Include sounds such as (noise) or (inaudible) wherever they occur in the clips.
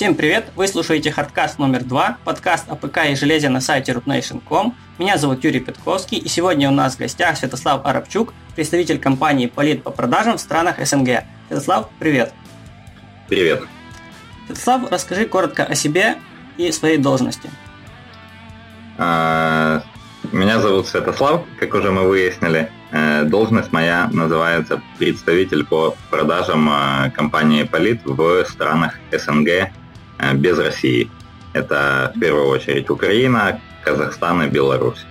Всем привет! Вы слушаете Хардкаст номер два, подкаст о ПК и железе на сайте rootnation.com. Меня зовут Юрий Петковский, и сегодня у нас в гостях Святослав Арабчук, представитель компании Полит по продажам в странах СНГ. Святослав, привет! Привет! Святослав, расскажи коротко о себе и своей должности. А, меня зовут Святослав, как уже мы выяснили. Э, должность моя называется представитель по продажам э, компании Полит в странах СНГ без России. Это в первую очередь Украина, Казахстан и Беларусь.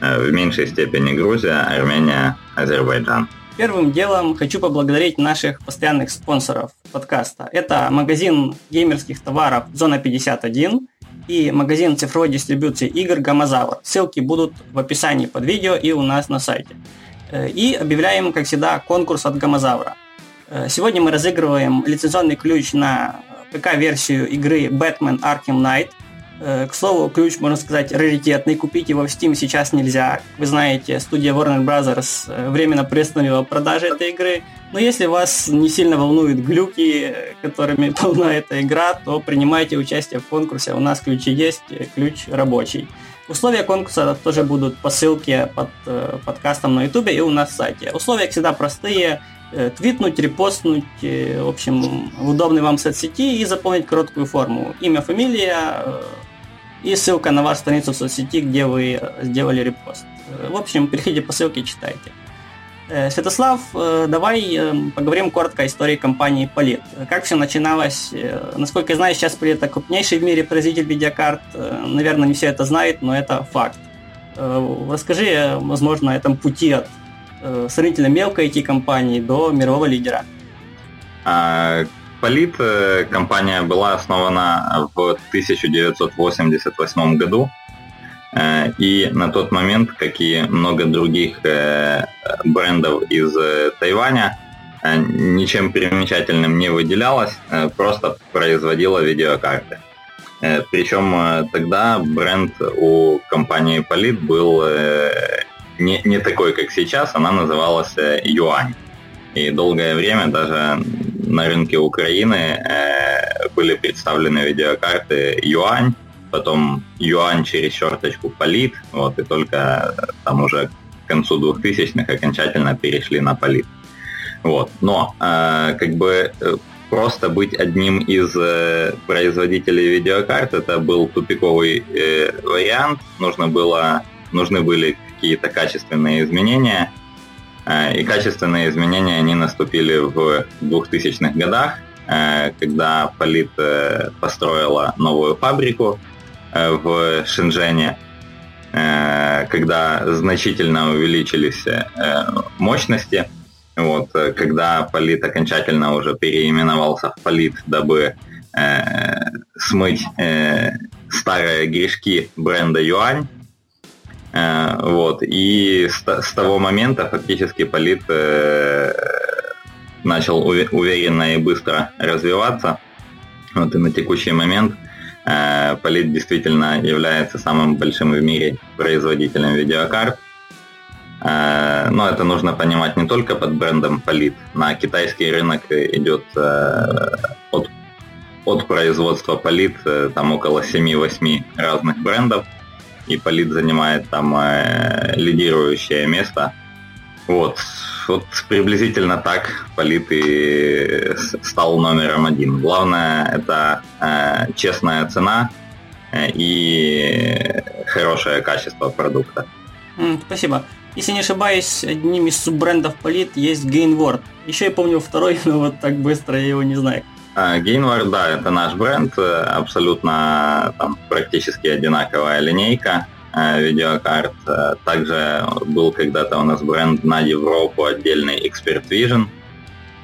В меньшей степени Грузия, Армения, Азербайджан. Первым делом хочу поблагодарить наших постоянных спонсоров подкаста. Это магазин геймерских товаров «Зона 51», и магазин цифровой дистрибуции игр Гамазавр. Ссылки будут в описании под видео и у нас на сайте. Э, и объявляем, как всегда, конкурс от Гамазавра. Э, сегодня мы разыгрываем лицензионный ключ на ПК-версию игры Batman Arkham Knight. Э, к слову, ключ, можно сказать, раритетный. Купить его в Steam сейчас нельзя. Вы знаете, студия Warner Bros. временно приостановила продажи этой игры. Но если вас не сильно волнуют глюки, которыми (laughs) полна эта игра, то принимайте участие в конкурсе. У нас ключи есть, ключ рабочий. Условия конкурса тоже будут по ссылке под э, подкастом на ютубе и у нас в сайте. Условия всегда простые. Э, твитнуть, репостнуть, э, в общем, в удобной вам соцсети и заполнить короткую форму. Имя, фамилия и ссылка на вашу страницу в соцсети, где вы сделали репост. В общем, переходите по ссылке и читайте. Э, Святослав, э, давай э, поговорим коротко о истории компании Polit. Как все начиналось? Насколько я знаю, сейчас это крупнейший в мире производитель видеокарт. Наверное, не все это знают, но это факт. Расскажи, возможно, о этом пути от сравнительно мелкой IT-компании до мирового лидера. Полит компания была основана в 1988 году Э, и на тот момент, как и много других э, брендов из э, Тайваня, ничем примечательным не выделялась, просто производила видеокарты. Причем тогда бренд у компании Polit был не, не такой, как сейчас, она называлась Юань. И долгое время даже на рынке Украины были представлены видеокарты Юань, потом юань через черточку полит, вот, и только там уже к концу 2000-х окончательно перешли на полит. Вот. Но э, как бы э, просто быть одним из э, производителей видеокарт это был тупиковый э, вариант. Нужно было, нужны были какие-то качественные изменения. Э, и качественные изменения они наступили в 2000-х годах, э, когда Полит э, построила новую фабрику, в Шэньчжэне, когда значительно увеличились мощности, вот, когда Полит окончательно уже переименовался в Полит, дабы смыть старые грешки бренда Юань. Э, вот, и с, того момента фактически Полит э, начал уверенно и быстро развиваться. Вот, и на текущий момент – Э, Полит действительно является самым большим в мире производителем видеокарт. Но это нужно понимать не только под брендом Полит. На китайский рынок идет от, от производства Полит там около 7-8 разных брендов. И Полит занимает там лидирующее место. Вот, вот приблизительно так Полит и стал номером один. Главное это э, честная цена э, и хорошее качество продукта. спасибо. Если не ошибаюсь, одним из суббрендов Полит есть Gainward. Еще я помню второй, (laughs) но вот так быстро я его не знаю. Gainward, да, это наш бренд, э, абсолютно там, практически одинаковая линейка. Э, видеокарт. Э, также был когда-то у нас бренд на Европу отдельный Expert Vision.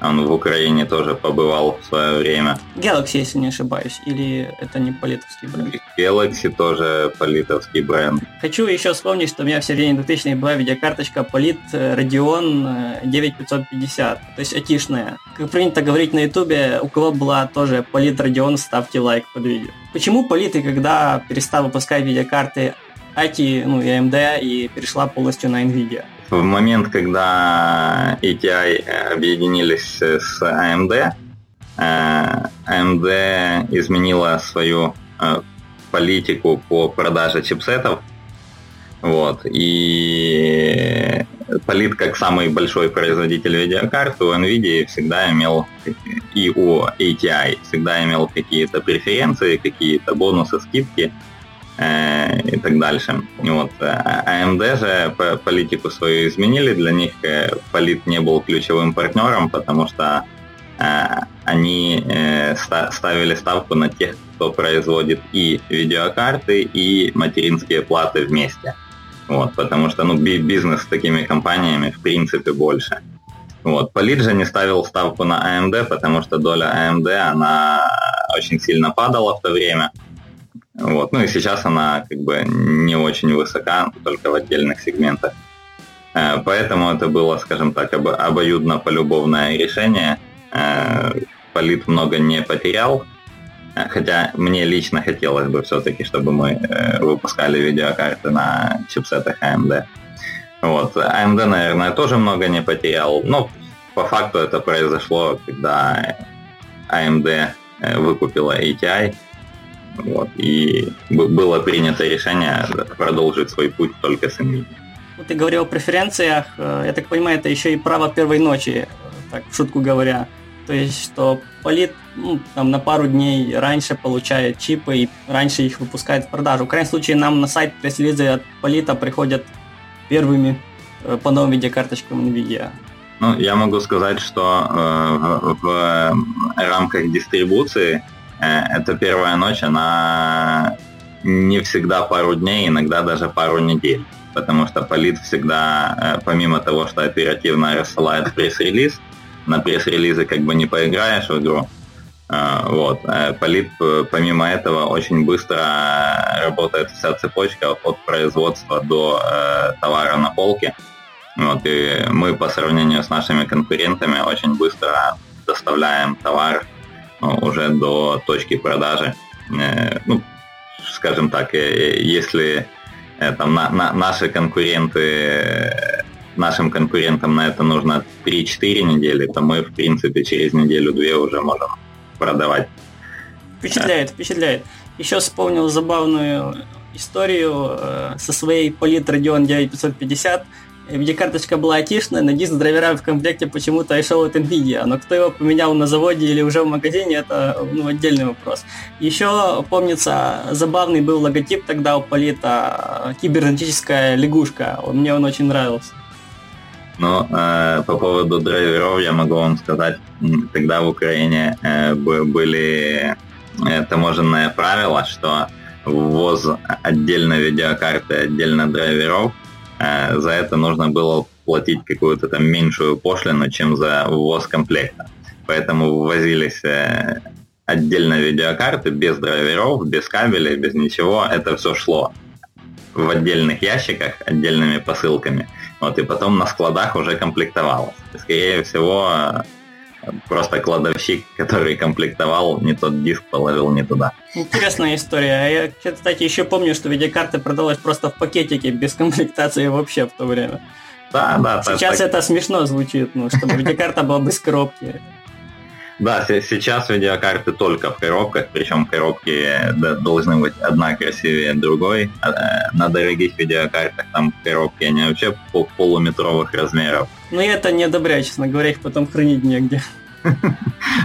Он в Украине тоже побывал в свое время. Galaxy, если не ошибаюсь, или это не политовский бренд? Galaxy тоже политовский бренд. Хочу еще вспомнить, что у меня в середине 2000 была видеокарточка Polit Radeon 9550, то есть атишная. Как принято говорить на ютубе, у кого была тоже Polit Radeon, ставьте лайк под видео. Почему политы, когда перестал выпускать видеокарты ATI, ну и AMD, и перешла полностью на NVIDIA. В момент, когда ATI объединились с AMD, AMD изменила свою политику по продаже чипсетов. Вот. И Полит, как самый большой производитель видеокарт, у NVIDIA всегда имел, и у ATI всегда имел какие-то преференции, какие-то бонусы, скидки э, и так дальше. И вот. AMD а же политику свою изменили, для них э, Полит не был ключевым партнером, потому что э, они э, ставили ставку на тех, кто производит и видеокарты, и материнские платы вместе. Вот, потому что ну, бизнес с такими компаниями в принципе больше. Вот. Полит же не ставил ставку на AMD, потому что доля AMD, она очень сильно падала в то время. Вот. Ну и сейчас она как бы не очень высока, только в отдельных сегментах. Э, поэтому это было, скажем так, обоюдно-полюбовное решение. Э, Полит много не потерял, Хотя мне лично хотелось бы все-таки, чтобы мы э, выпускали видеокарты на чипсетах AMD. Вот. AMD, наверное, тоже много не потерял. Но по факту это произошло, когда AMD э, выкупила ATI. Вот, и было принято решение продолжить свой путь только с NVIDIA. Ну, ты говорил о преференциях. Э, я так понимаю, это еще и право первой ночи, так, в шутку говоря. То есть, что полит ну, там, на пару дней раньше получает чипы и раньше их выпускает в продажу. В крайнем случае нам на сайт пресс-релизы от полита приходят первыми э, по новым видеокарточкам NVIDIA. Ну, я могу сказать, что э, в, в рамках дистрибуции э, эта первая ночь, она не всегда пару дней, иногда даже пару недель. Потому что Полит всегда, э, помимо того, что оперативно рассылает пресс-релиз, на пресс-релизы как бы не поиграешь в игру. А, вот. Полит, помимо этого, очень быстро работает вся цепочка от производства до э, товара на полке. Вот, и мы по сравнению с нашими конкурентами очень быстро доставляем товар уже до точки продажи. Э, ну, скажем так, э, если э, там на, на, наши конкуренты нашим конкурентам на это нужно 3-4 недели, то мы, в принципе, через неделю-две уже можем продавать. Впечатляет, впечатляет. Еще вспомнил забавную историю со своей Polit Radeon 9550. Видеокарточка была айтишная, на диск с драйверами в комплекте почему-то шел от NVIDIA, но кто его поменял на заводе или уже в магазине, это ну, отдельный вопрос. Еще, помнится, забавный был логотип тогда у Полита, кибернетическая лягушка, мне он очень нравился. Но э, по поводу драйверов я могу вам сказать, тогда в Украине э, были э, таможенные правила, что ввоз отдельно видеокарты, отдельно драйверов, э, за это нужно было платить какую-то там меньшую пошлину, чем за ввоз комплекта. Поэтому ввозились э, отдельно видеокарты без драйверов, без кабелей, без ничего. Это все шло в отдельных ящиках, отдельными посылками. Вот, и потом на складах уже комплектовалось. Скорее всего, просто кладовщик, который комплектовал, не тот диск положил не туда. Интересная история. Я, кстати, еще помню, что видеокарта продалась просто в пакетике, без комплектации вообще в то время. Да, да. Сейчас это смешно звучит, ну, чтобы видеокарта была без коробки. Да, сейчас видеокарты только в коробках, причем коробки должны быть одна красивее другой. А, э, на дорогих видеокартах там коробки, они вообще полуметровых размеров. Ну я это не одобряю, честно говоря, их потом хранить негде. (laughs)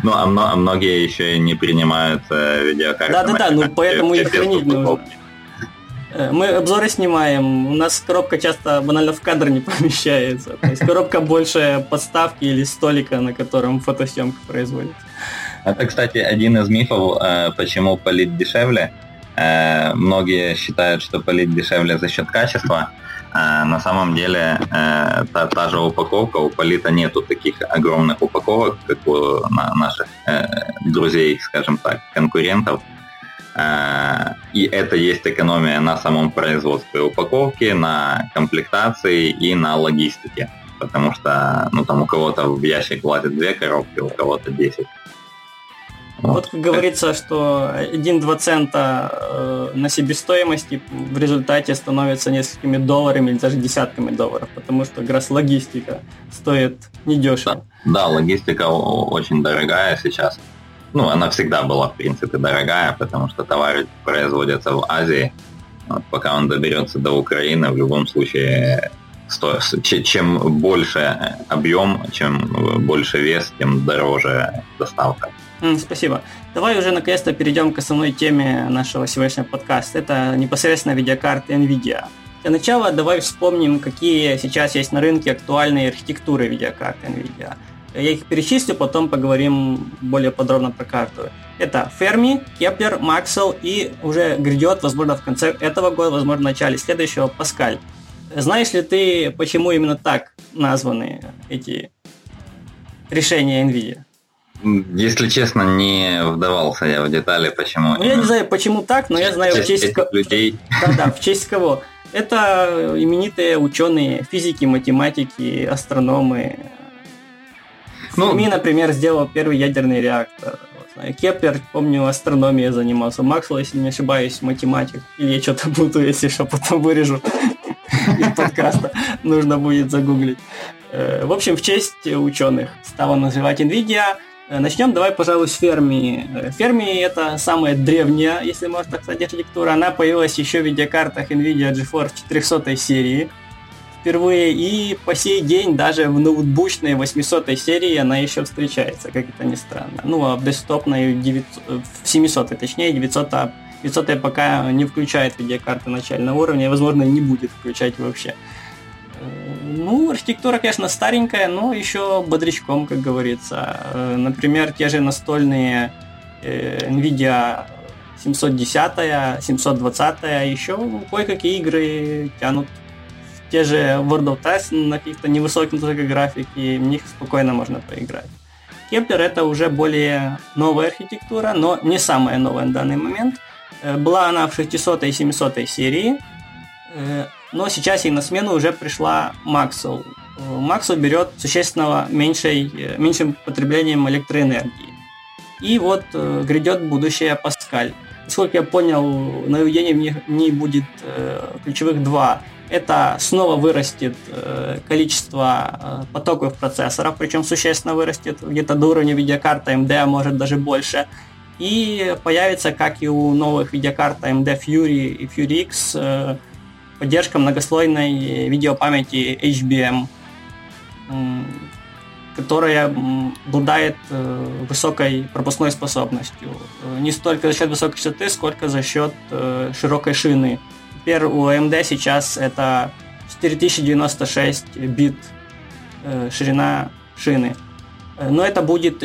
Ну, а, а многие еще и не принимают э, видеокарты. Да-да-да, ну поэтому их хранить нужно. Э, мы обзоры снимаем, у нас коробка часто банально в кадр не (laughs) помещается. То есть коробка больше подставки или столика, на котором фотосъемка производится. Это, кстати, один из мифов, э, почему полит дешевле. Э, многие считают, что полит дешевле за счет качества. На самом деле та, та же упаковка, у полита нету таких огромных упаковок, как у наших друзей, скажем так, конкурентов. Э, и это есть экономия на самом производстве упаковки, на комплектации и на логистике. Потому что ну, там у кого-то в ящик влазит две коробки, у кого-то 10. Вот, как говорится, что 1-2 цента э, на себестоимости в результате становится несколькими долларами или даже десятками долларов, потому что как раз логистика стоит недешево. Да, да логистика очень дорогая сейчас. Ну, она всегда была, в принципе, дорогая, потому что товары производятся в Азии. Вот, пока он доберется до Украины, в любом случае, сто... чем больше объем, чем больше вес, тем дороже доставка. Спасибо. Давай уже наконец-то перейдем к основной теме нашего сегодняшнего подкаста. Это непосредственно видеокарты NVIDIA. Для начала давай вспомним, какие сейчас есть на рынке актуальные архитектуры видеокарт NVIDIA. Я их перечислю, потом поговорим более подробно про карту. Это Fermi, Kepler, Maxwell и уже грядет, возможно, в конце этого года, возможно, в начале следующего, Паскаль. Знаешь ли ты, почему именно так названы эти решения NVIDIA? Если честно, не вдавался я в детали, почему. Ну, я не знаю, почему так, но я знаю в честь кого. людей. Да-да, в честь кого. Это именитые ученые, физики, математики, астрономы. Ну, Ферми, например, сделал первый ядерный реактор. Кеплер, помню, астрономией занимался. Максвелл, если не ошибаюсь, математик. Или я что-то буду, если что, потом вырежу (laughs) из подкаста. Нужно будет загуглить. Э, в общем, в честь ученых стало называть NVIDIA – Э, Начнем давай, пожалуй, с Ферми. Э, Ферми это самая древняя, если можно так сказать, архитектура. Она появилась еще в видеокартах NVIDIA GeForce 400 серии впервые. И по сей день даже в ноутбучной 800 серии она еще встречается, как это ни странно. Ну, а в десктопной 900, в 700 точнее, 900 900 пока не включает видеокарты начального уровня, и, возможно, не будет включать вообще. Ну, архитектура, конечно, старенькая, но еще бодрячком, как говорится. Э, например, те же настольные э, NVIDIA 710, 720, еще кое-какие игры тянут те же World of Tanks на каких-то невысоких графике, в них спокойно можно поиграть. Кеплер это уже более новая архитектура, но не самая новая на данный момент. Э, была она в 600 и 700 серии, но сейчас ей на смену уже пришла Maxwell. Maxwell берет существенно меньшей, меньшим потреблением электроэнергии. И вот э, грядет будущее Паскаль. Насколько я понял, на в них не будет э, ключевых два. Это снова вырастет э, количество э, потоков процессоров, причем существенно вырастет, где-то до уровня видеокарты AMD, а может даже больше. И появится, как и у новых видеокарт AMD Fury и Fury X, э, поддержка многослойной видеопамяти HBM, которая обладает высокой пропускной способностью. Не столько за счет высокой частоты, сколько за счет широкой шины. Теперь у AMD сейчас это 4096 бит ширина шины. Но это будет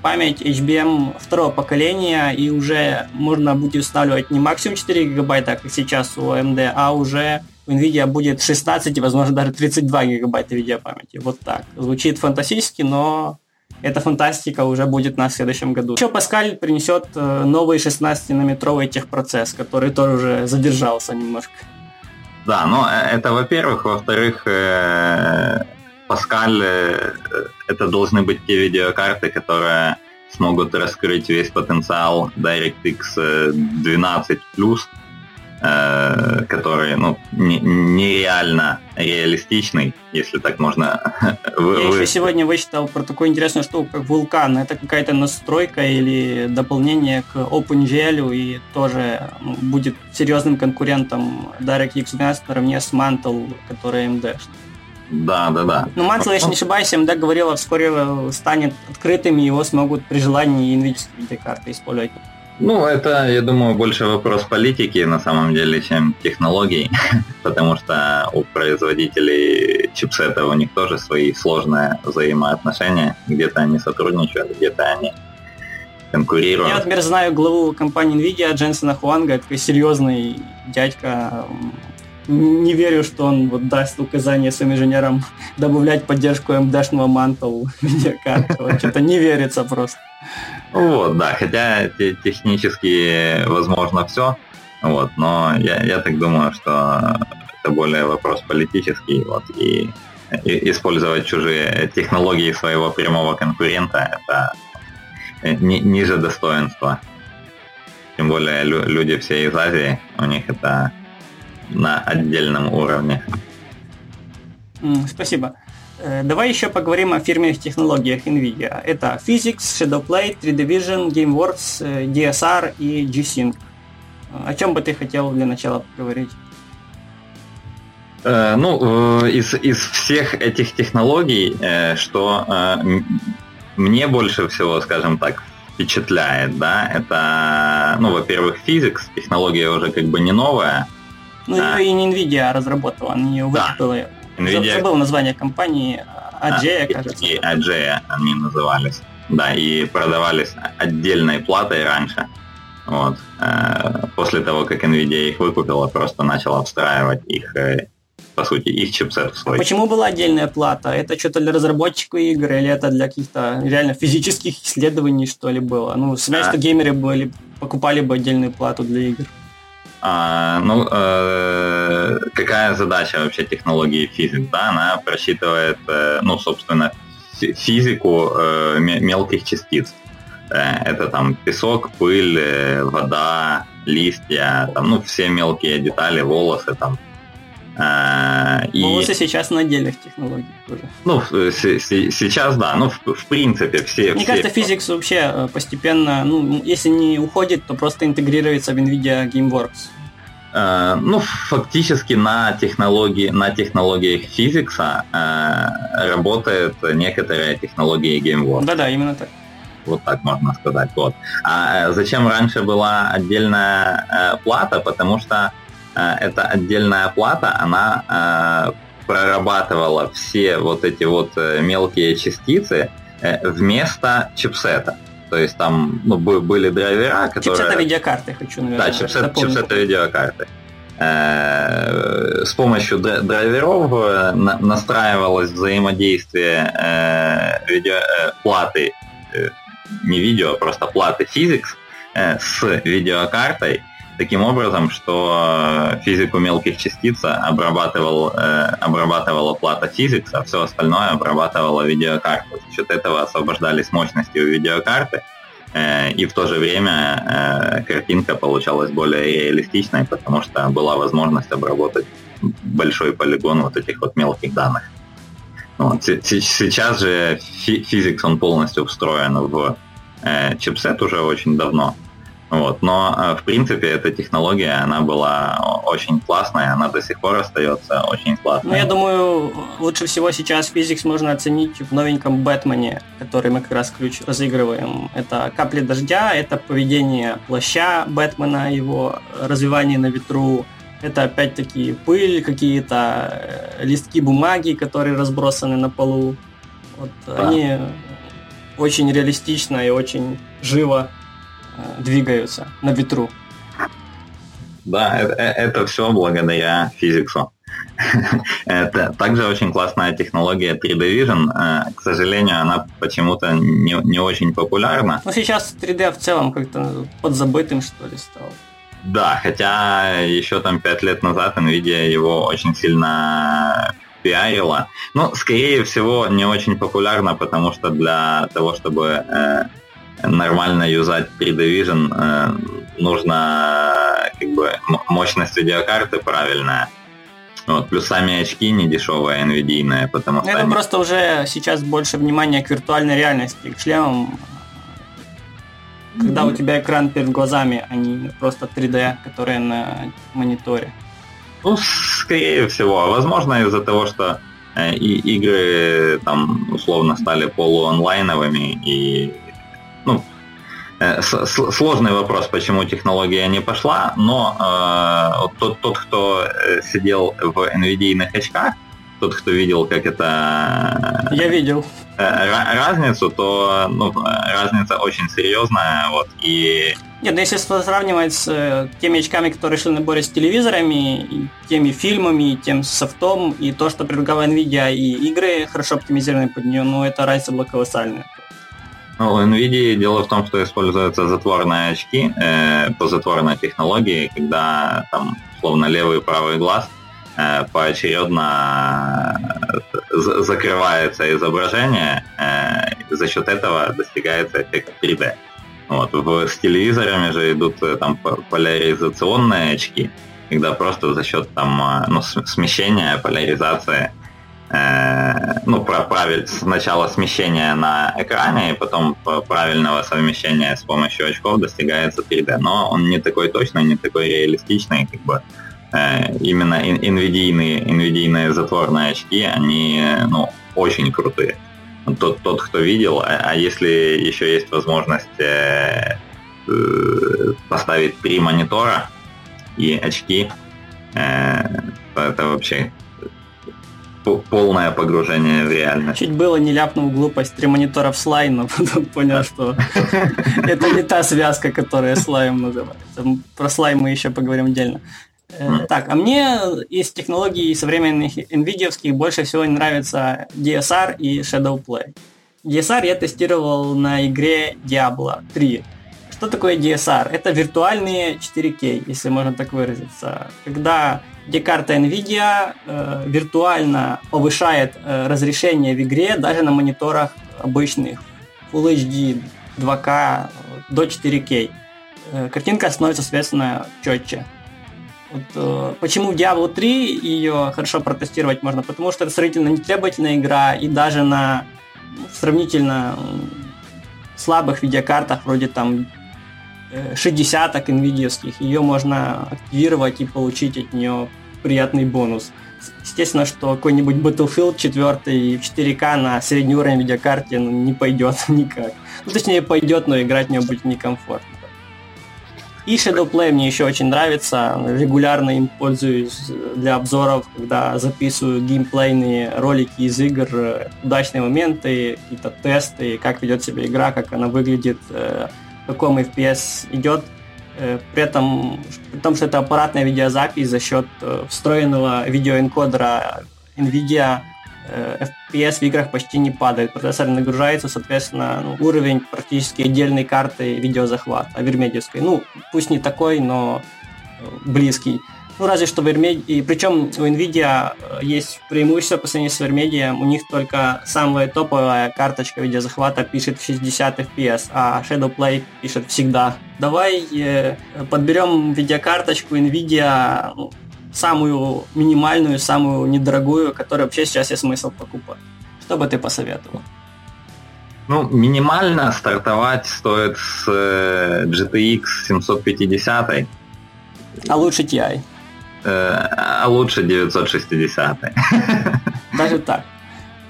память HBM второго поколения, и уже можно будет устанавливать не максимум 4 гигабайта, как сейчас у AMD, а уже у NVIDIA будет 16 и, возможно, даже 32 гигабайта видеопамяти. Вот так. Звучит фантастически, но эта фантастика уже будет на следующем году. Еще Паскаль принесет э, новый 16-нанометровый техпроцесс, который тоже уже задержался немножко. Да, ну э, это во-первых. Во-вторых, э, Паскаль это должны быть те видеокарты, которые смогут раскрыть весь потенциал DirectX 12 Э, который ну, нереально реалистичный, если так можно. (laughs) Я еще сегодня вычитал про такую интересную штуку, как вулкан. Это какая-то настройка или дополнение к OpenGL и тоже ну, будет серьезным конкурентом DirectX 12 наравне с Mantle, который AMD. Да, да, да. Ну, Mantle, если не ошибаюсь, AMD говорила, вскоре станет открытым, и его смогут при желании NVIDIA видеокарты использовать. Ну, это, я думаю, больше вопрос политики на самом деле, чем технологий, (laughs) потому что у производителей чипсетов у них тоже свои сложные взаимоотношения. Где-то они сотрудничают, где-то они конкурируют. Я, например, знаю главу компании NVIDIA Дженсона Хуанга, такой серьезный дядька. Не верю, что он вот даст указание своим инженерам добавлять поддержку MD-шного Mantle (laughs) видеокарты. Что-то не верится просто. Вот, да, хотя технически возможно все, вот, но я, я так думаю, что это более вопрос политический, вот, и, и использовать чужие технологии своего прямого конкурента это ни, ниже достоинства. Тем более лю, люди все из Азии, у них это на отдельном уровне. Спасибо. Э, давай еще поговорим о фирменных технологиях NVIDIA. Это Physics, Shadowplay, 3D Vision, GameWorks, э, DSR и G-Sync. О чем бы ты хотел для начала поговорить? Э, ну, из, из всех этих технологий, что мне больше всего, скажем так, впечатляет, да, это, ну, во-первых, Physics, технология уже как бы не новая. Ну, а, и не NVIDIA разработала, они ее выкупила. NVIDIA... Забыл название компании, Аджея, а, кажется. И Аджея они назывались. Да, и продавались отдельной платой раньше. Вот. Э, после того, как NVIDIA их выкупила, просто начала встраивать их э, по сути, их чипсет в свой. А почему была отдельная плата? Это что-то для разработчиков игр или это для каких-то реально физических исследований, что ли, было? Ну, знаешь, а... что геймеры были, покупали бы отдельную плату для игр. А, ну, э, какая задача вообще технологии физик? Да, она просчитывает, э, ну, собственно, физику э, мелких частиц. Э, это там песок, пыль, э, вода, листья, там, ну, все мелкие детали, волосы, там, а, и... Волосы сейчас на отдельных технологиях тоже. Ну, сейчас да, ну, в, в принципе, все... Мне все... кажется, Physics вообще э, постепенно, ну, если не уходит, то просто интегрируется в NVIDIA GameWorks. Uh, ну, фактически на технологии, на технологиях физикса uh, работает некоторые технологии GameWorks. Да-да, именно так. Вот так можно сказать. Вот. А зачем раньше была отдельная э, плата? Потому что Э, эта отдельная плата, она э, прорабатывала все вот эти вот э, мелкие частицы вместо чипсета. То есть там ну, были драйвера, которые... Чипсета видеокарты, хочу, наверное, Да, чипсет, чипсета видеокарты. С помощью драйверов настраивалось взаимодействие видео, платы, не видео, а просто платы Physics с видеокартой, таким образом, что физику мелких частиц обрабатывал, э, обрабатывала плата Physics, а все остальное обрабатывала видеокарта. За счет этого освобождались мощности у видеокарты, э, и в то же время э, картинка получалась более реалистичной, потому что была возможность обработать большой полигон вот этих вот мелких данных. Вот. Сейчас же Physics он полностью встроен в э, чипсет уже очень давно. Вот. Но, э, в принципе, эта технология, она была очень классная, она до сих пор остается очень классной. Ну, я думаю, лучше всего сейчас физикс можно оценить в новеньком Бэтмене, который мы как раз ключ разыгрываем. Это капли дождя, это поведение плаща Бэтмена, его развивание на ветру, это опять-таки пыль, какие-то э, листки бумаги, которые разбросаны на полу. Вот да. они очень реалистично и очень живо двигаются на ветру. Да, это, э, это все благодаря физиксу. (laughs) Это также очень классная технология 3D Vision. Э, к сожалению, она почему-то не, не очень популярна. Ну, сейчас 3D в целом как-то подзабытым, что ли, стал. Да, хотя еще там 5 лет назад NVIDIA его очень сильно пиарила. Ну, скорее всего, не очень популярно, потому что для того, чтобы нормально юзать 3D Vision, э, нужно как бы мощность видеокарты правильная. Вот, плюс сами очки не дешевые, NVIDIA, потому что... Это они... просто уже сейчас больше внимания к виртуальной реальности, к шлемам. Когда mm-hmm. у тебя экран перед глазами, а не просто 3D, которые на мониторе. Ну, скорее всего. Возможно, из-за того, что э, и игры там условно стали полуонлайновыми, и ну, э, сложный вопрос, почему технология не пошла, но э, тот, тот, кто э, сидел в NVIDIA очках, тот, кто видел, как это... Я видел. Э, разницу, то ну, разница очень серьезная, вот, и... Нет, ну если сравнивать с э, теми очками, которые шли на наборе с телевизорами, и теми фильмами, и тем софтом, и то, что предлагала NVIDIA, и игры хорошо оптимизированы под нее, ну, это разница была колоссальная. Ну, у NVIDIA дело в том, что используются затворные очки э, по затворной технологии, когда там, словно левый и правый глаз э, поочередно э, закрывается изображение, э, за счет этого достигается эффект 3D. Вот. В, с телевизорами же идут э, там поляризационные очки, когда просто за счет там, э, ну, смещения, поляризации э, ну, правиль, сначала смещение на экране, и потом правильного совмещения с помощью очков достигается 3D. Но он не такой точный, не такой реалистичный, как бы э, именно NVIDIA-ные, NVIDIA затворные очки, они ну, очень крутые. Тот, тот, кто видел, а, а если еще есть возможность э, э, поставить три монитора и очки, э, это вообще полное погружение в реальность. Чуть было не ляпнул глупость три монитора в слайм, но потом понял, что это не та связка, которая слайм называется. Про слайм мы еще поговорим отдельно. Э, так, а мне из технологий современных NVIDIA больше всего нравится DSR и Shadowplay. DSR я тестировал на игре Diablo 3. Что такое DSR? Это виртуальные 4K, если можно так выразиться. Когда где карта NVIDIA э, виртуально повышает э, разрешение в игре даже на мониторах обычных Full HD 2K до 4K. Э, картинка становится, соответственно, четче. Вот, э, почему Diablo 3 ее хорошо протестировать можно? Потому что это сравнительно нетребовательная игра, и даже на ну, сравнительно слабых видеокартах, вроде там 60 NVIDIA, ее можно активировать и получить от нее приятный бонус. Естественно, что какой-нибудь Battlefield 4 в 4К на средний уровень видеокарте ну, не пойдет (laughs) никак. Ну, точнее, пойдет, но играть в нее будет некомфортно. И Shadowplay мне еще очень нравится. Регулярно им пользуюсь для обзоров, когда записываю геймплейные ролики из игр, удачные моменты, какие-то тесты, как ведет себя игра, как она выглядит, э, в каком FPS идет. Э, при этом, при том, что это аппаратная видеозапись за счет э, встроенного видеоэнкодера NVIDIA FPS в играх почти не падает. Процессор нагружается, соответственно, ну, уровень практически отдельной карты видеозахвата, авермедиевской. Ну, пусть не такой, но э, близкий. Ну, разве что в Vermedia, и причем у Nvidia э, есть преимущество по сравнению с Vermedia, у них только самая топовая карточка видеозахвата пишет в 60 FPS, а Shadowplay пишет всегда. Давай э, подберем видеокарточку Nvidia, ну, самую минимальную, самую недорогую, которую вообще сейчас есть смысл покупать. Что бы ты посоветовал? Ну, минимально стартовать стоит с э, GTX 750. А лучше TI? Э, а лучше 960. (laughs) Даже так.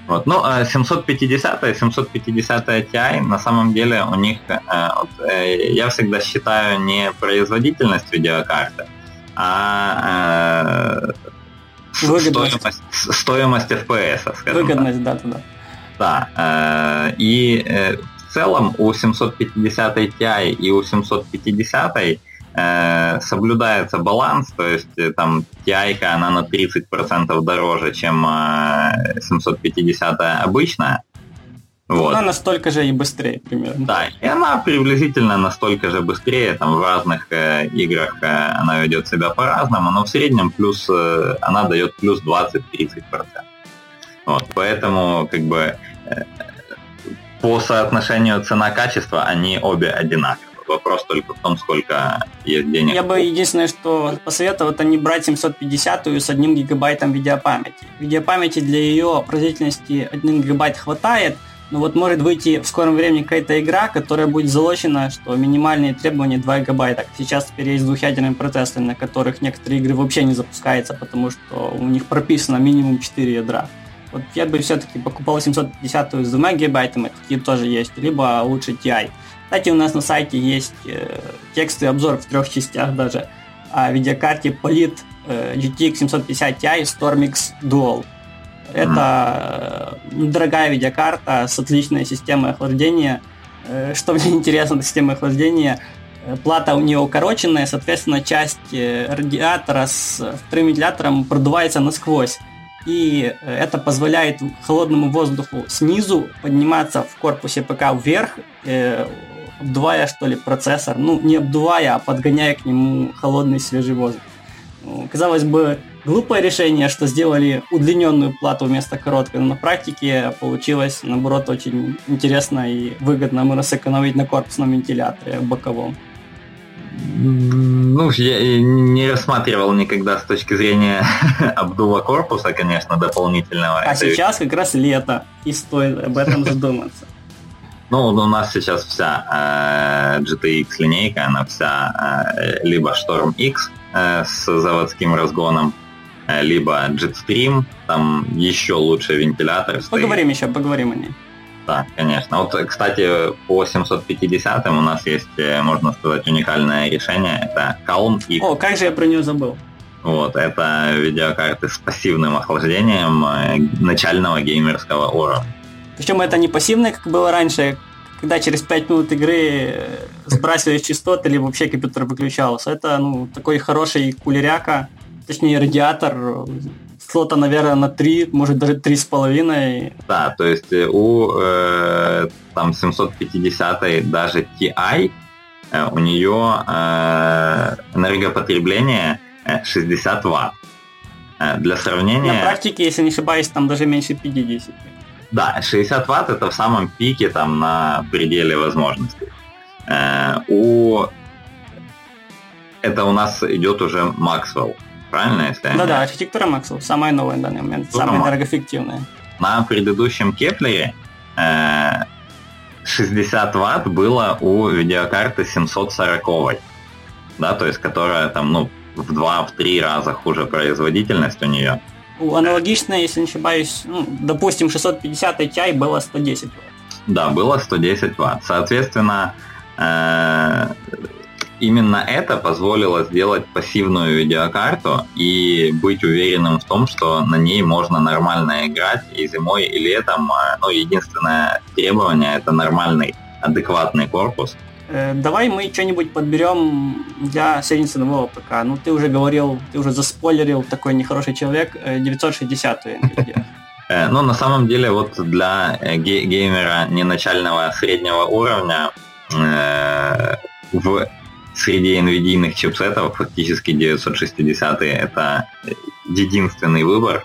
Вот. Ну, 750 а 750 Ti на самом деле у них, э, вот, я всегда считаю не производительность видеокарты, а стоимость, стоимость FPS, скажем Выгодность, так. да, да. Да. И в целом у 750 Ti и у 750 э, соблюдается баланс, то есть э, там TI она на 30% дороже, чем э, 750 обычная. Вот. Она настолько же и быстрее, примерно. Да, и она приблизительно настолько же быстрее, там в разных э, играх э, она ведет себя по-разному, но в среднем плюс э, она дает плюс 20-30%. Вот, поэтому как бы э, по соотношению цена-качество они обе одинаковые. Вопрос только в том, сколько есть денег. Я бы единственное, что посоветовал, это не брать 750 с одним гигабайтом видеопамяти. Видеопамяти для ее производительности 1 гигабайт хватает, но вот может выйти в скором времени какая-то игра, которая будет залочена, что минимальные требования 2 гигабайта. Сейчас теперь есть двухъядерные процессоры, на которых некоторые игры вообще не запускаются, потому что у них прописано минимум 4 ядра. Вот я бы все-таки покупал 750 с 2 гигабайтами, такие тоже есть, либо лучше TI. Кстати, у нас на сайте есть э, текстовый обзор в трех частях даже о видеокарте Polit э, GTX 750 Ti Stormix Dual. Это э, дорогая видеокарта с отличной системой охлаждения. Э, что мне (laughs) интересно, система охлаждения э, плата у нее укороченная, соответственно, часть э, радиатора с вторым вентилятором продувается насквозь. И э, это позволяет холодному воздуху снизу подниматься в корпусе ПК вверх, обдувая, что ли, процессор. Ну, не обдувая, а подгоняя к нему холодный свежий воздух. Ну, казалось бы, глупое решение, что сделали удлиненную плату вместо короткой, но на практике получилось, наоборот, очень интересно и выгодно. Можно сэкономить на корпусном вентиляторе боковом. Ну, я не рассматривал никогда с точки зрения (laughs) обдува корпуса, конечно, дополнительного. А Это сейчас как раз лето, и стоит об этом задуматься. Ну, у нас сейчас вся э, GTX линейка, она вся э, либо Storm X э, с заводским разгоном, э, либо Jetstream, там еще лучше вентилятор. Поговорим стоит. еще, поговорим о ней. Да, конечно. Вот, кстати, по 750 у нас есть, э, можно сказать, уникальное решение. Это Calm X. О, как же я про нее забыл. Вот, это видеокарты с пассивным охлаждением э, начального геймерского уровня. Причем это не пассивное, как было раньше, когда через 5 минут игры э, сбрасываешь частоты, или вообще компьютер выключался. Это ну, такой хороший кулеряка, точнее радиатор слота, наверное, на 3, может даже 3,5. Да, то есть э, у э, там 750 даже TI э, у нее э, энергопотребление 60 ватт. Э, для сравнения... На практике, если не ошибаюсь, там даже меньше 50. Да, 60 ватт это в самом пике, там на пределе возможностей. Э, у... Это у нас идет уже Maxwell правильно? Если да, да, архитектура Maxwell, самая новая на данный момент, самая энергоэффективная. На предыдущем Кеплере э, 60 ватт было у видеокарты 740 да, то есть которая там, ну, в 2-3 раза хуже производительность у нее. У аналогичной, если не ошибаюсь, ну, допустим, 650 Ti было 110 ватт. Да, было 110 ватт. Соответственно, э, именно это позволило сделать пассивную видеокарту и быть уверенным в том, что на ней можно нормально играть и зимой, и летом. А, ну, единственное требование это нормальный, адекватный корпус. Э, давай мы что-нибудь подберем для среднеценового ПК. Ну, ты уже говорил, ты уже заспойлерил, такой нехороший человек, 960 э, NVIDIA. Э, ну, на самом деле, вот для геймера не начального, а среднего уровня в среди NVIDIA чипсетов фактически 960 это единственный выбор.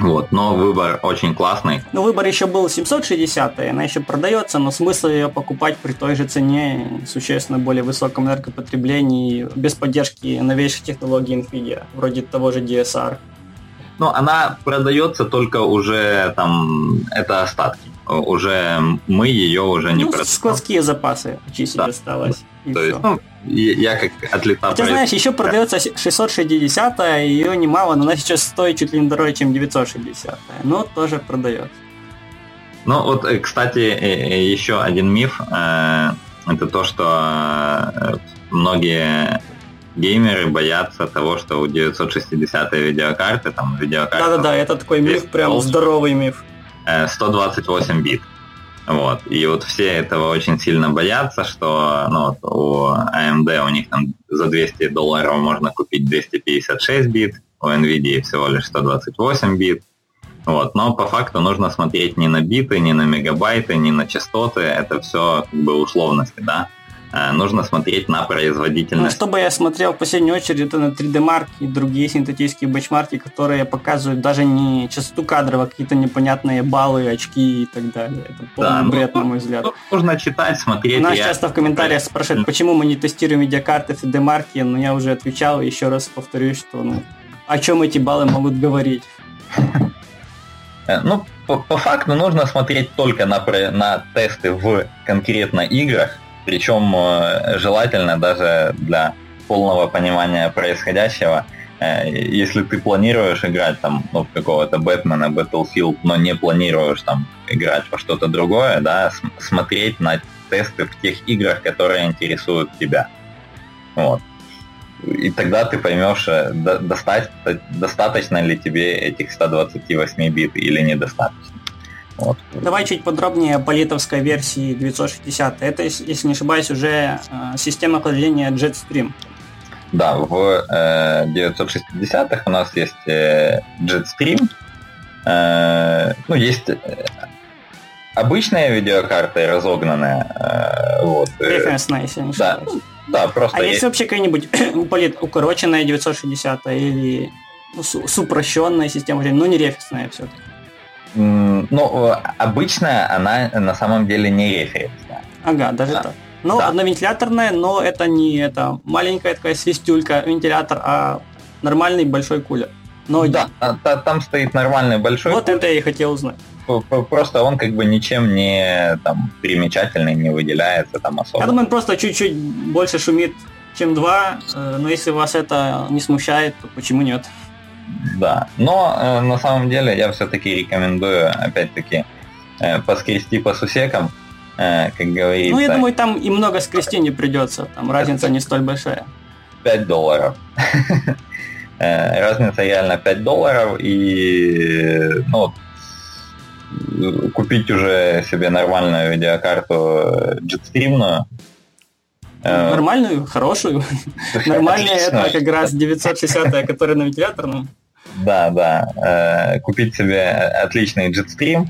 Вот, но выбор очень классный. Ну, выбор еще был 760, она еще продается, но смысл ее покупать при той же цене, существенно более высоком энергопотреблении, без поддержки новейших технологий NVIDIA, вроде того же DSR. Ну, она продается только уже там, это остатки. Уже мы ее уже не ну, продаем. складские запасы чистить да. осталось. То есть, ну, я как атлета... Хотя, знаешь, еще продается 660 ее немало, но она сейчас стоит чуть ли не дороже, чем 960 но тоже продается. Ну вот, э, кстати, э, э, еще один миф, это то, что многие геймеры боятся того, что у 960 видеокарты, там видеокарты... Да-да-да, это такой миф, прям здоровый миф. 128 бит. Вот. И вот все этого очень сильно боятся, что ну, вот у AMD у них там за 200 долларов можно купить 256 бит, у NVIDIA всего лишь 128 бит. Вот. Но по факту нужно смотреть не на биты, не на мегабайты, не на частоты, это все как бы условности, да. Э, нужно смотреть на производительность. Ну, чтобы я смотрел в последнюю очередь, это на 3D-марки и другие синтетические бэчмарки, которые показывают даже не частоту кадров, а какие-то непонятные баллы, очки и так далее. Это полный да, ну, бред, ну, на мой взгляд. Ну, нужно читать, смотреть. Нас я... часто в комментариях спрашивают, почему мы не тестируем видеокарты 3D-марки, но я уже отвечал, еще раз повторюсь, что ну, о чем эти баллы могут говорить. Э, ну, по, по факту нужно смотреть только на, на тесты в конкретно играх, причем э, желательно даже для полного понимания происходящего, э, если ты планируешь играть там ну, в какого-то Бэтмена, Battlefield, но не планируешь там играть во что-то другое, да, смотреть на тесты в тех играх, которые интересуют тебя. Вот. И тогда ты поймешь, э, достать, достаточно ли тебе этих 128 бит или недостаточно. Вот. Давай чуть подробнее о политовской версии 960. Это, если не ошибаюсь, уже э, система охлаждения Jetstream. Да, в э, 960-х у нас есть э, Jetstream. Э, ну, есть э, обычные видеокарты разогнанные. Э, вот, э, Референсная, если не. Да, да, просто а есть, есть вообще какая-нибудь (clears throat) укороченная 960 или ну, с, с упрощенной системой, но не референсная все-таки? Ну, обычная она на самом деле не референсная. Ага, даже да. так. Но да. одновентиляторная, но это не это маленькая такая свистюлька вентилятор, а нормальный большой кулер. Но да, а, там стоит нормальный большой. Вот кулер. это я и хотел узнать. Просто он как бы ничем не там примечательный, не выделяется там особо. Я думаю, он просто чуть-чуть больше шумит, чем два, э, но если вас это не смущает, то почему нет? Да, но э, на самом деле я все-таки рекомендую, опять-таки, э, поскрести по сусекам, э, как говорится. Ну, я думаю, там и много скрести не придется, там разница не столь большая. 5 долларов. Э, разница реально 5 долларов, и ну, купить уже себе нормальную видеокарту э, Нормальную, хорошую. Нормальная это как раз 960, которая на вентиляторном. Да, да. Э, купить себе отличный Jetstream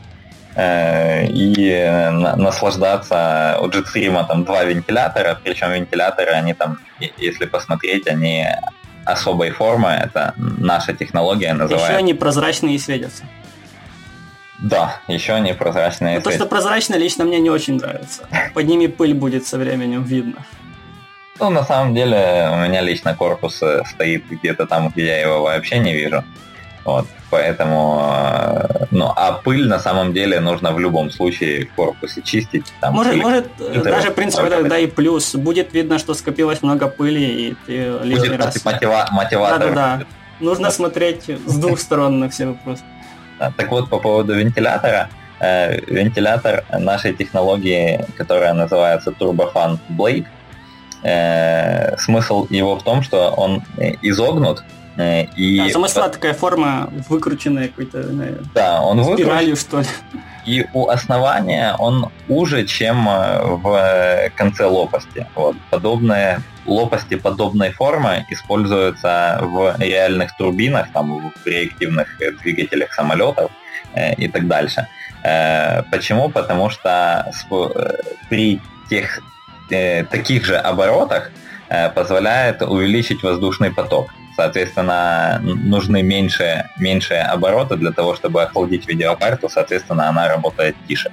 э, и наслаждаться. У Jetstream там два вентилятора, причем вентиляторы, они там, если посмотреть, они особой формы. Это наша технология называется. Еще они прозрачные и светятся. Да, еще они прозрачные. Но то, что прозрачно, лично мне не очень нравится. Под ними пыль будет со временем видно. Ну, на самом деле, у меня лично корпус э, стоит где-то там, где я его вообще не вижу. Вот, поэтому, э, ну, а пыль на самом деле нужно в любом случае в корпусе чистить. Там может, пыль, может даже, в принципе, это, да и плюс. Будет видно, что скопилось много пыли, и ты лишний будет раз... Мотива- мотиватор. Да-да-да. Нужно да. смотреть с двух сторон на все вопросы. Да, так вот, по поводу вентилятора. Э, вентилятор нашей технологии, которая называется Turbofan Blade, э, смысл его в том, что он изогнут, э, и... Да, замысла такая форма выкрученная какой-то, да, он спиралью, выкруч... что ли. И у основания он уже, чем э, в конце лопасти. Вот. Подобные лопасти подобной формы используются в реальных турбинах, там, в реактивных двигателях самолетов э, и так дальше. Э, почему? Потому что э, при тех э, таких же оборотах э, позволяет увеличить воздушный поток. Соответственно, нужны меньше, меньше обороты для того, чтобы охладить видеокарту, соответственно, она работает тише.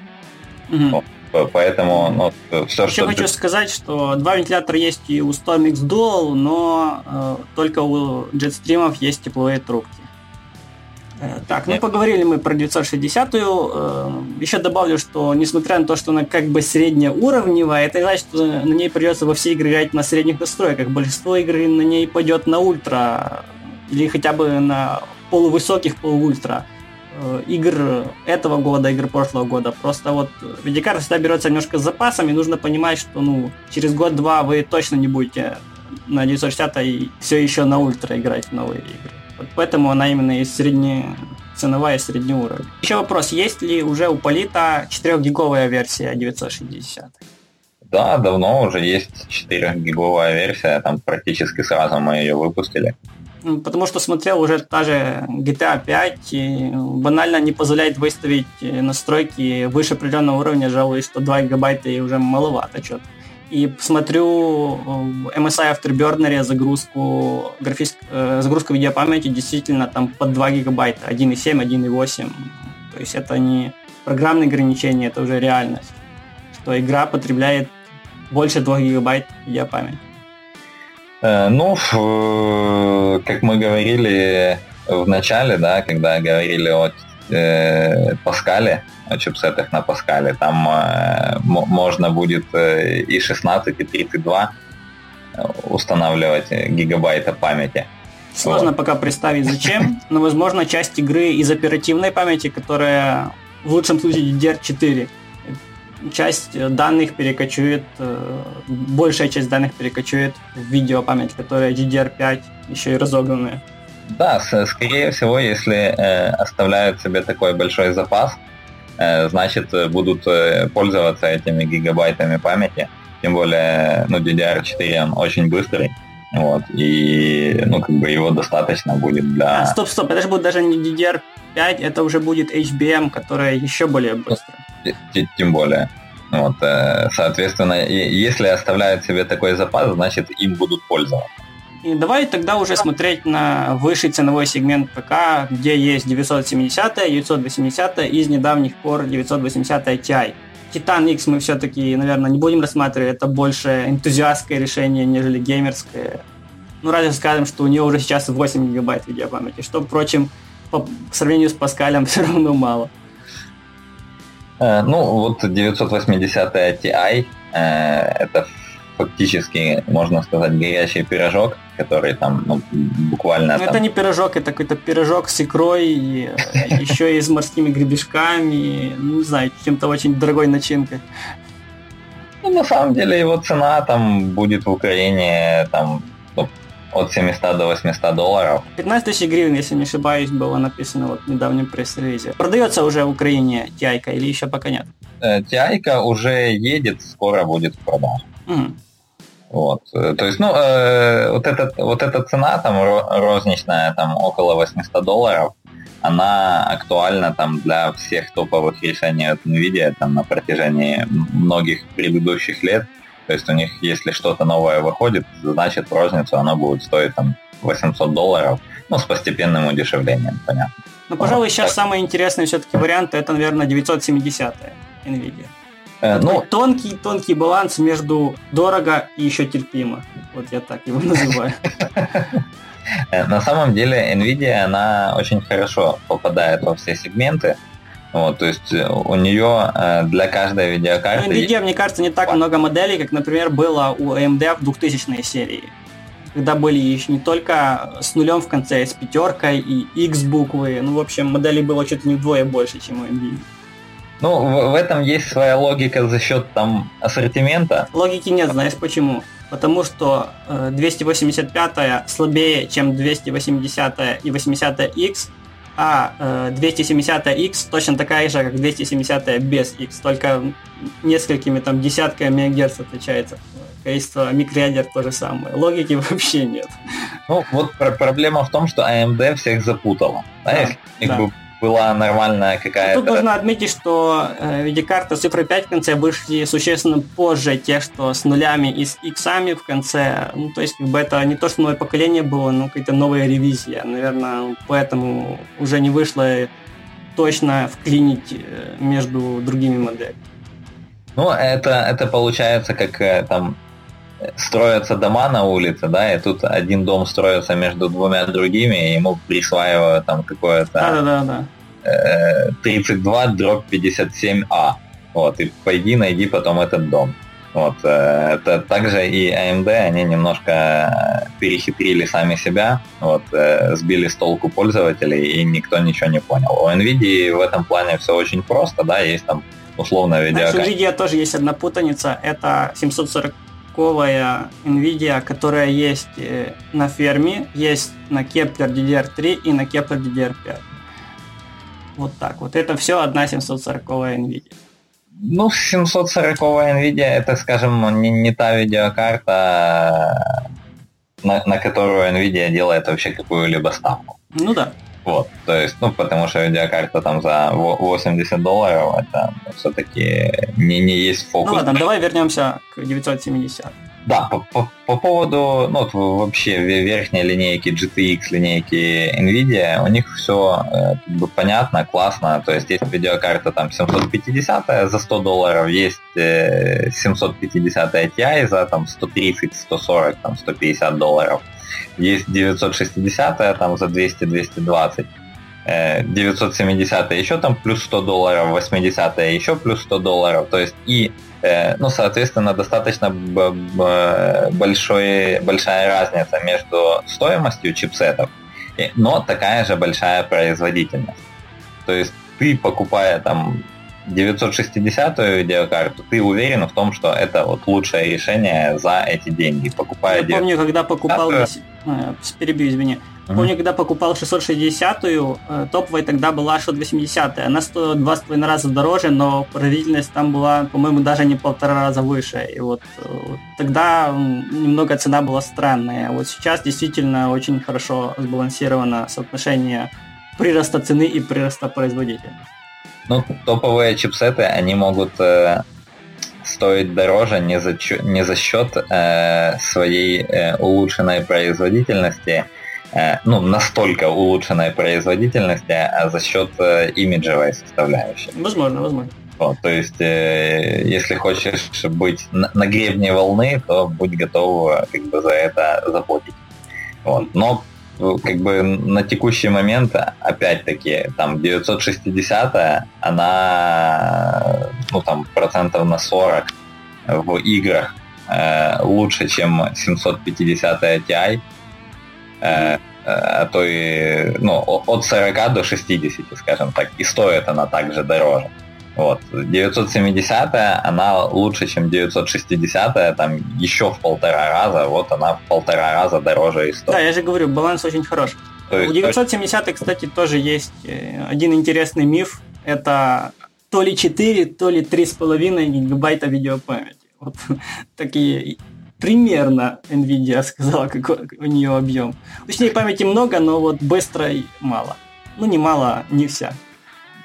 Mm-hmm. Вот. Поэтому ну, все, Еще что... хочу сказать, что два вентилятора есть и у Stormix Dual, но э, только у Jetstream есть тепловые трубки. Так, ну поговорили мы про 960-ю. Э, еще добавлю, что несмотря на то, что она как бы среднеуровневая, это значит, что на ней придется во все игры играть на средних настройках. Большинство игр на ней пойдет на ультра или хотя бы на полувысоких, полуультра э, игр этого года, игр прошлого года. Просто вот видеокарта всегда берется немножко с запасом, и нужно понимать, что ну через год-два вы точно не будете на 960 и все еще на ультра играть в новые игры. Вот поэтому она именно и среднеценовая, средний уровень. Еще вопрос, есть ли уже у Полита 4-гиговая версия 960? Да, давно уже есть 4-гиговая версия, там практически сразу мы ее выпустили. Потому что смотрел уже та же GTA 5, и банально не позволяет выставить настройки выше определенного уровня, жалуюсь, что 2 гигабайта и уже маловато что-то и посмотрю в MSI Afterburner загрузку, графическ... Э, загрузку видеопамяти действительно там под 2 гигабайта, 1.7, 1.8. То есть это не программное ограничение, это уже реальность. Что игра потребляет больше 2 гигабайт видеопамяти. Э, ну, как мы говорили в начале, да, когда говорили о э, Паскале, чипсетах на Паскале. Там э, можно будет э, и 16, и 32 э, устанавливать гигабайта памяти. Сложно вот. пока представить зачем, (laughs) но возможно часть игры из оперативной памяти, которая в лучшем случае DDR4. Часть данных перекочует, большая часть данных перекочует в видеопамять, которая DDR5, еще и разогнанная. Да, скорее всего, если э, оставляют себе такой большой запас, Э, значит, э, будут э, пользоваться этими гигабайтами памяти. Тем более, ну, DDR4 он очень быстрый. Вот, и, ну, как бы его достаточно будет для... А, стоп, стоп, это же будет даже не DDR5, это уже будет HBM, которая еще более быстрая. Тем более. Вот, соответственно, если оставляют себе такой запас, значит, им будут пользоваться. И давай тогда уже смотреть на высший ценовой сегмент ПК, где есть 970, 980 и из недавних пор 980 Ti. Titan X мы все-таки, наверное, не будем рассматривать. Это больше энтузиастское решение, нежели геймерское. Ну, разве скажем, что у нее уже сейчас 8 гигабайт видеопамяти, что, впрочем, по, по сравнению с Паскалем (laughs) все равно мало. Э, ну, вот 980 Ti, э, это фактически, можно сказать, горячий пирожок, который там ну, буквально... Ну, там... Это не пирожок, это какой-то пирожок с икрой, и, э, (laughs) еще и с морскими гребешками, ну, не знаю, чем-то очень дорогой начинкой. Ну, на самом деле его цена там будет в Украине там ну, от 700 до 800 долларов. 15 тысяч гривен, если не ошибаюсь, было написано вот в недавнем пресс-релизе. Продается уже в Украине Тиайка или еще пока нет? Тиайка уже едет, скоро будет в продаже. Mm. Вот, то есть, ну, э, вот, этот, вот эта цена там розничная, там около 800 долларов, она актуальна там для всех топовых решений от NVIDIA там на протяжении многих предыдущих лет. То есть у них, если что-то новое выходит, значит розницу оно будет стоить там 800 долларов, ну, с постепенным удешевлением, понятно. Ну, пожалуй, сейчас так. самый интересный все-таки вариант это, наверное, 970 NVIDIA. Э, ну, тонкий, тонкий баланс между дорого и еще терпимо. Вот я так его (laughs) называю. Э, на самом деле Nvidia, она очень хорошо попадает во все сегменты. Вот, то есть э, у нее э, для каждой видеокарты... Ну, Nvidia, мне кажется, не так много моделей, как, например, было у AMD в 2000 серии. Когда были еще не только с нулем в конце, с пятеркой и X буквы. Ну, в общем, моделей было чуть ли не вдвое больше, чем у Nvidia. Ну, в, в этом есть своя логика за счет там ассортимента. Логики нет, знаешь почему? Потому что э, 285 слабее, чем 280 и 80X, а э, 270X точно такая же, как 270 без X, только несколькими там десятками мегагерц отличается. Количество микроядер то же самое. Логики (laughs) вообще нет. Ну, вот проблема в том, что AMD всех запутала. Знаешь, да, их да. бы была нормальная какая-то... Тут нужно отметить, что э, видеокарты с цифрой 5 в конце вышли существенно позже тех, что с нулями и с иксами в конце. Ну, то есть, как бы это не то, что новое поколение было, но какая-то новая ревизия. Наверное, поэтому уже не вышло точно вклинить э, между другими моделями. Ну, это, это получается как э, там строятся дома на улице, да, и тут один дом строится между двумя другими, и ему присваивают там какое-то да, да, да, да. 32 дробь 57А. Вот, и пойди найди потом этот дом. Вот, э, это также и AMD, они немножко перехитрили сами себя, вот, э, сбили с толку пользователей, и никто ничего не понял. У NVIDIA в этом плане все очень просто, да, есть там условно видеокарта. У NVIDIA тоже есть одна путаница, это 740 двухточковая NVIDIA, которая есть э, на ферме, есть на Kepler DDR3 и на Kepler DDR5. Вот так вот. Это все одна 740 NVIDIA. Ну, 740 NVIDIA это, скажем, не, не та видеокарта, на, на которую NVIDIA делает вообще какую-либо ставку. Ну да. Вот, то есть, ну, потому что видеокарта там за 80 долларов, это все-таки не, не есть фокус. Ну ладно, давай вернемся к 970. Да, по, по, по поводу, ну, вот вообще верхней линейки GTX, линейки NVIDIA, у них все э, как бы понятно, классно, то есть есть видеокарта там 750 за 100 долларов, есть э, 750 Ti за там 130, 140, там 150 долларов. Есть 960 там за 200-220. 970 еще там плюс 100 долларов, 80 еще плюс 100 долларов. То есть и, э, ну, соответственно, достаточно большой, большая разница между стоимостью чипсетов, но такая же большая производительность. То есть ты, покупая там 960-ю видеокарту, ты уверен в том, что это вот лучшее решение за эти деньги. Покупая Я помню, когда покупал... А, перебью, извини. Uh-huh. Помню, когда покупал 660-ю, э, топовой тогда была 680 Она стоила два с половиной раза дороже, но производительность там была, по-моему, даже не полтора раза выше. И вот, э, вот тогда немного цена была странная. Вот сейчас действительно очень хорошо сбалансировано соотношение прироста цены и прироста производительности. Ну, топовые чипсеты, они могут э, стоить дороже не за, не за счет э, своей э, улучшенной производительности, э, ну, настолько улучшенной производительности, а за счет э, имиджевой составляющей. Возможно, возможно. Вот, то есть, э, если хочешь быть на, на гребне волны, то будь готов как бы за это заплатить. Вот. Но как бы на текущий момент, опять-таки, там 960 она, ну там, процентов на 40 в играх э, лучше, чем 750 Ti. Э, а то и, ну, от 40 до 60, скажем так, и стоит она также дороже. Вот. 970 она лучше, чем 960 там еще в полтора раза, вот она в полтора раза дороже и стоит. Да, я же говорю, баланс очень хороший. есть, У 970, кстати, тоже есть э, один интересный миф. Это то ли 4, то ли 3,5 гигабайта видеопамяти. Вот (laughs) такие примерно NVIDIA сказала, какой у нее объем. Точнее, памяти много, но вот быстро мало. Ну, не мало, не вся.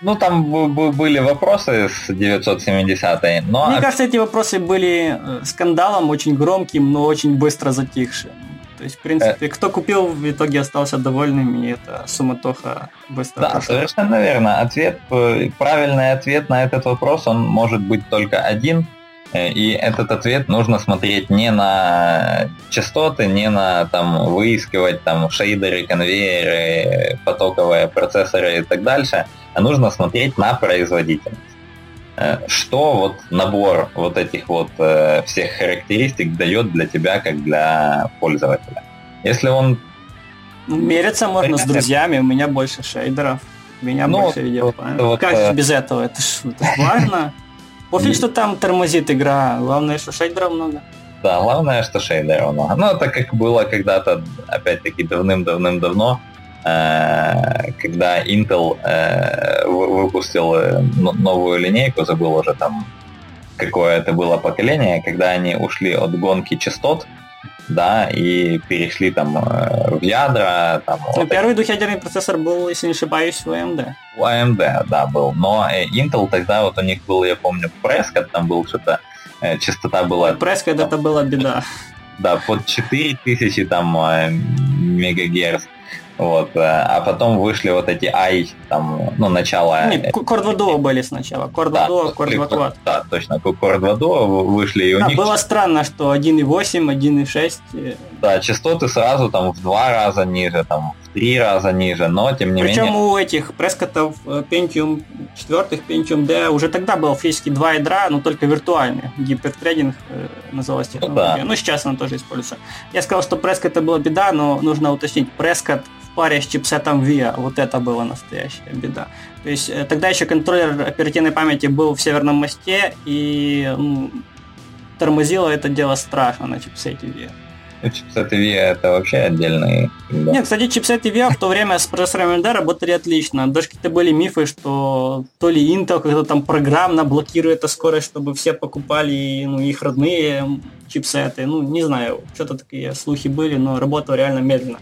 Ну, там были вопросы с 970-й, но... Мне кажется, эти вопросы были э, скандалом очень громким, но очень быстро затихшим. То есть, в принципе, э... кто купил, в итоге остался довольным, и это суматоха быстро Да, прошла. совершенно верно. Ответ, э, правильный ответ на этот вопрос, он может быть только один. Э, и этот ответ нужно смотреть не на частоты, не на там выискивать там шейдеры, конвейеры, потоковые процессоры и так дальше – а нужно смотреть на производительность. Э, что вот набор вот этих вот э, всех характеристик дает для тебя, как для пользователя? Если он... Ну, мериться можно с друзьями, у меня больше шейдеров, у меня ну, больше видеопамяти. Вот, как э... без этого? Это ж это важно. Пофиг, что там тормозит игра, главное, что шейдеров много. Да, главное, что шейдеров много. Ну, это как было когда-то, опять-таки, давным-давным-давно, Э, когда Intel э, выпустил э, новую линейку, забыл уже там какое это было поколение, когда они ушли от гонки частот, да, и перешли там в ядра. Там, ну, вот первый двухъядерный процессор был, если не ошибаюсь, у AMD. У AMD, да, был. Но Intel тогда вот у них был, я помню, Prescott, там был что-то, частота была... Prescott там, это была беда. (laughs) Да, под 4000 там мегагерц. Вот, э, а потом вышли вот эти ай, там, ну, начало... Нет, Core 2 Duo были сначала. 2 да, Duo, Core 2 Quad. Да, точно, Core 2 Duo вышли и у да, них... было странно, что 1.8, 1.6... Э, да, частоты сразу там в два раза ниже, там в три раза ниже, но тем не Причем менее... у этих прескотов э, Pentium 4, Pentium D уже тогда был физически два ядра, но только виртуальный. Гипертрединг э, называлась технология. Ну, да. ну, сейчас она тоже используется. Я сказал, что Prescott это была беда, но нужно уточнить. Prescott паре с чипсетом VIA. Вот это была настоящая беда. То есть э, тогда еще контроллер оперативной памяти был в северном мосте, и ну, тормозило это дело страшно на чипсете VIA. Ну, чипсеты VIA это вообще отдельный... Да. Нет, кстати, чипсеты VIA в то время с процессорами AMD работали отлично. Даже какие-то были мифы, что то ли Intel как-то там программно блокирует эту скорость, чтобы все покупали ну, их родные чипсеты. Ну, не знаю, что-то такие слухи были, но работало реально медленно.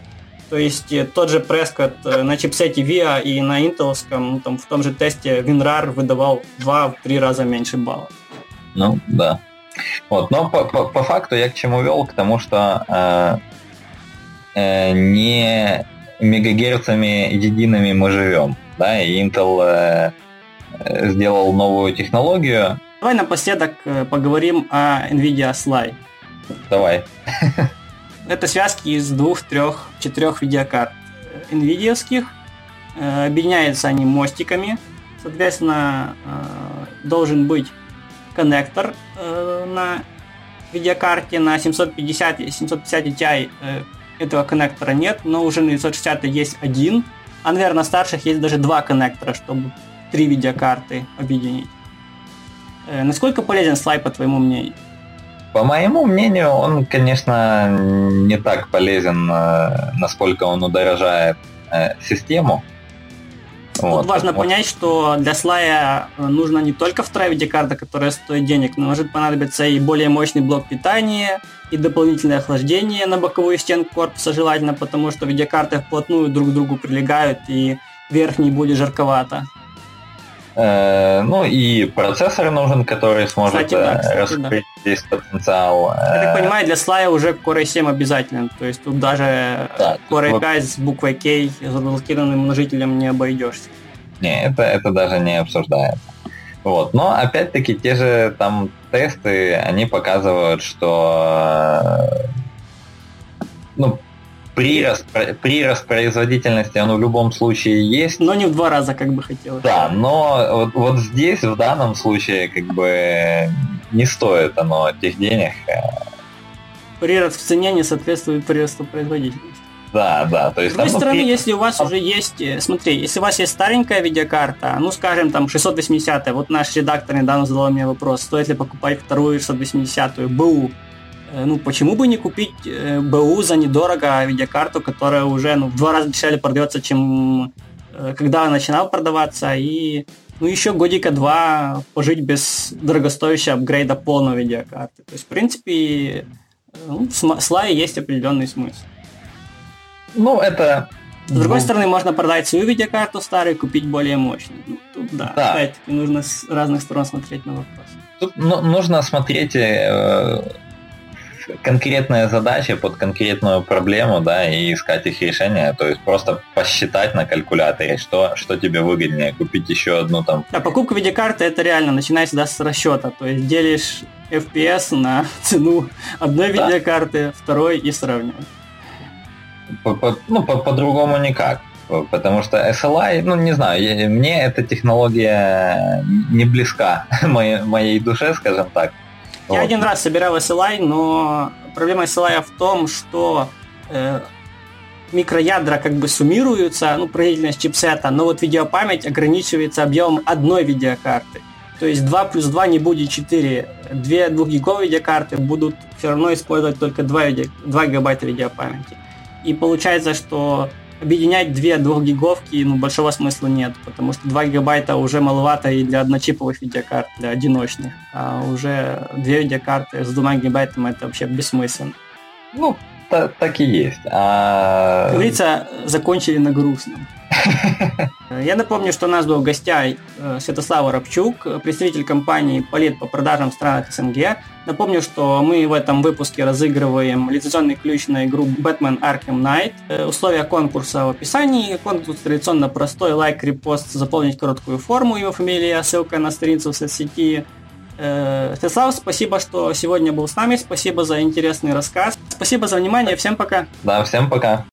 То есть э, тот же Prescott э, на чипсете VIA и на интеловском, ну, там, в том же тесте WinRAR выдавал 2-3 раза меньше баллов. Ну, да. Вот, но по, по, по факту я к чему вел? К тому, что э, э, не мегагерцами едиными мы живем. Да, и Intel э, сделал новую технологию. Давай напоследок э, поговорим о NVIDIA Sly. Давай. (laughs) Это связки из двух, трех, четырех видеокарт NVIDIA. Э, объединяются они мостиками. Соответственно, э, должен быть коннектор э, на видеокарте на 750 и 750 Ti этого коннектора нет, но уже на 960 есть один, а, наверное, на старших есть даже два коннектора, чтобы три видеокарты объединить. Насколько полезен слайд, по твоему мнению? По моему мнению, он, конечно, не так полезен, э, насколько он удорожает э, систему. Тут вот, важно вот. понять, что для слая нужно не только вторая видеокарта, которая стоит денег, но может понадобиться и более мощный блок питания, и дополнительное охлаждение на боковую стенку корпуса желательно, потому что видеокарты вплотную друг к другу прилегают, и верхний будет жарковато. Э, ну и процессор нужен, который сможет кстати, да, кстати, раскрыть да. весь потенциал. Я так понимаю, для слая уже Core i7 обязателен. То есть тут даже да, Core i5 вот... с буквой K заблокированным множителем не обойдешься. Не, это, это даже не обсуждается. Вот. Но опять-таки те же там тесты, они показывают, что ну, прирост, прирост производительности, он в любом случае есть. Но не в два раза, как бы хотелось. Да, но вот, вот здесь, в данном случае, как бы не стоит оно тех денег. Прирост в цене не соответствует приросту производительности. Да, да. То есть, С другой там, стороны, при... если у вас уже есть, э, смотри, если у вас есть старенькая видеокарта, ну, скажем, там 680, вот наш редактор недавно задал мне вопрос, стоит ли покупать вторую 680 БУ. Э, ну, почему бы не купить э, БУ за недорого видеокарту, которая уже ну, в два раза дешевле продается, чем когда начинал продаваться, и ну, еще годика два пожить без дорогостоящего апгрейда полной видеокарты. То есть, в принципе, ну, в слае есть определенный смысл. Ну, это... С другой ну... стороны, можно продать свою видеокарту старую купить более мощную. Ну, тут да, да. опять-таки нужно с разных сторон смотреть на вопрос. Тут ну, нужно смотреть э, конкретные задачи под конкретную проблему, да, и искать их решение. То есть просто посчитать на калькуляторе, что, что тебе выгоднее, купить еще одну там. Да, покупка видеокарты это реально начинается да, с расчета. То есть делишь FPS на (laughs) цену одной да. видеокарты, второй и сравниваешь по, по, ну, по, по-другому никак. Потому что SLI, ну не знаю, мне эта технология не близка (laughs) моей, моей душе, скажем так. Я вот. один раз собирал SLI, но проблема SLI в том, что э, микроядра как бы суммируются, ну, производительность чипсета, но вот видеопамять ограничивается объемом одной видеокарты. То есть 2 плюс 2 не будет 4. Две 2 гиговые видеокарты будут все равно использовать только 2, видео, 2 гигабайта видеопамяти. И получается, что объединять две двухгиговки ну, большого смысла нет, потому что 2 гигабайта уже маловато и для одночиповых видеокарт, для одиночных. А уже две видеокарты с 2 гигабайтами это вообще бессмысленно. Ну, так и есть. А... Как говорится, закончили на грустном. (laughs) Я напомню, что у нас был в гостях э, Святослав Рабчук, представитель компании Palit по продажам в странах СНГ. Напомню, что мы в этом выпуске разыгрываем лицензионный ключ на игру Batman Arkham Knight. Условия конкурса в описании. Конкурс традиционно простой. Лайк, репост, заполнить короткую форму, его фамилия, ссылка на страницу в соцсети. Э, Святослав, спасибо, что сегодня был с нами. Спасибо за интересный рассказ. Спасибо за внимание. Всем пока. Да, всем пока.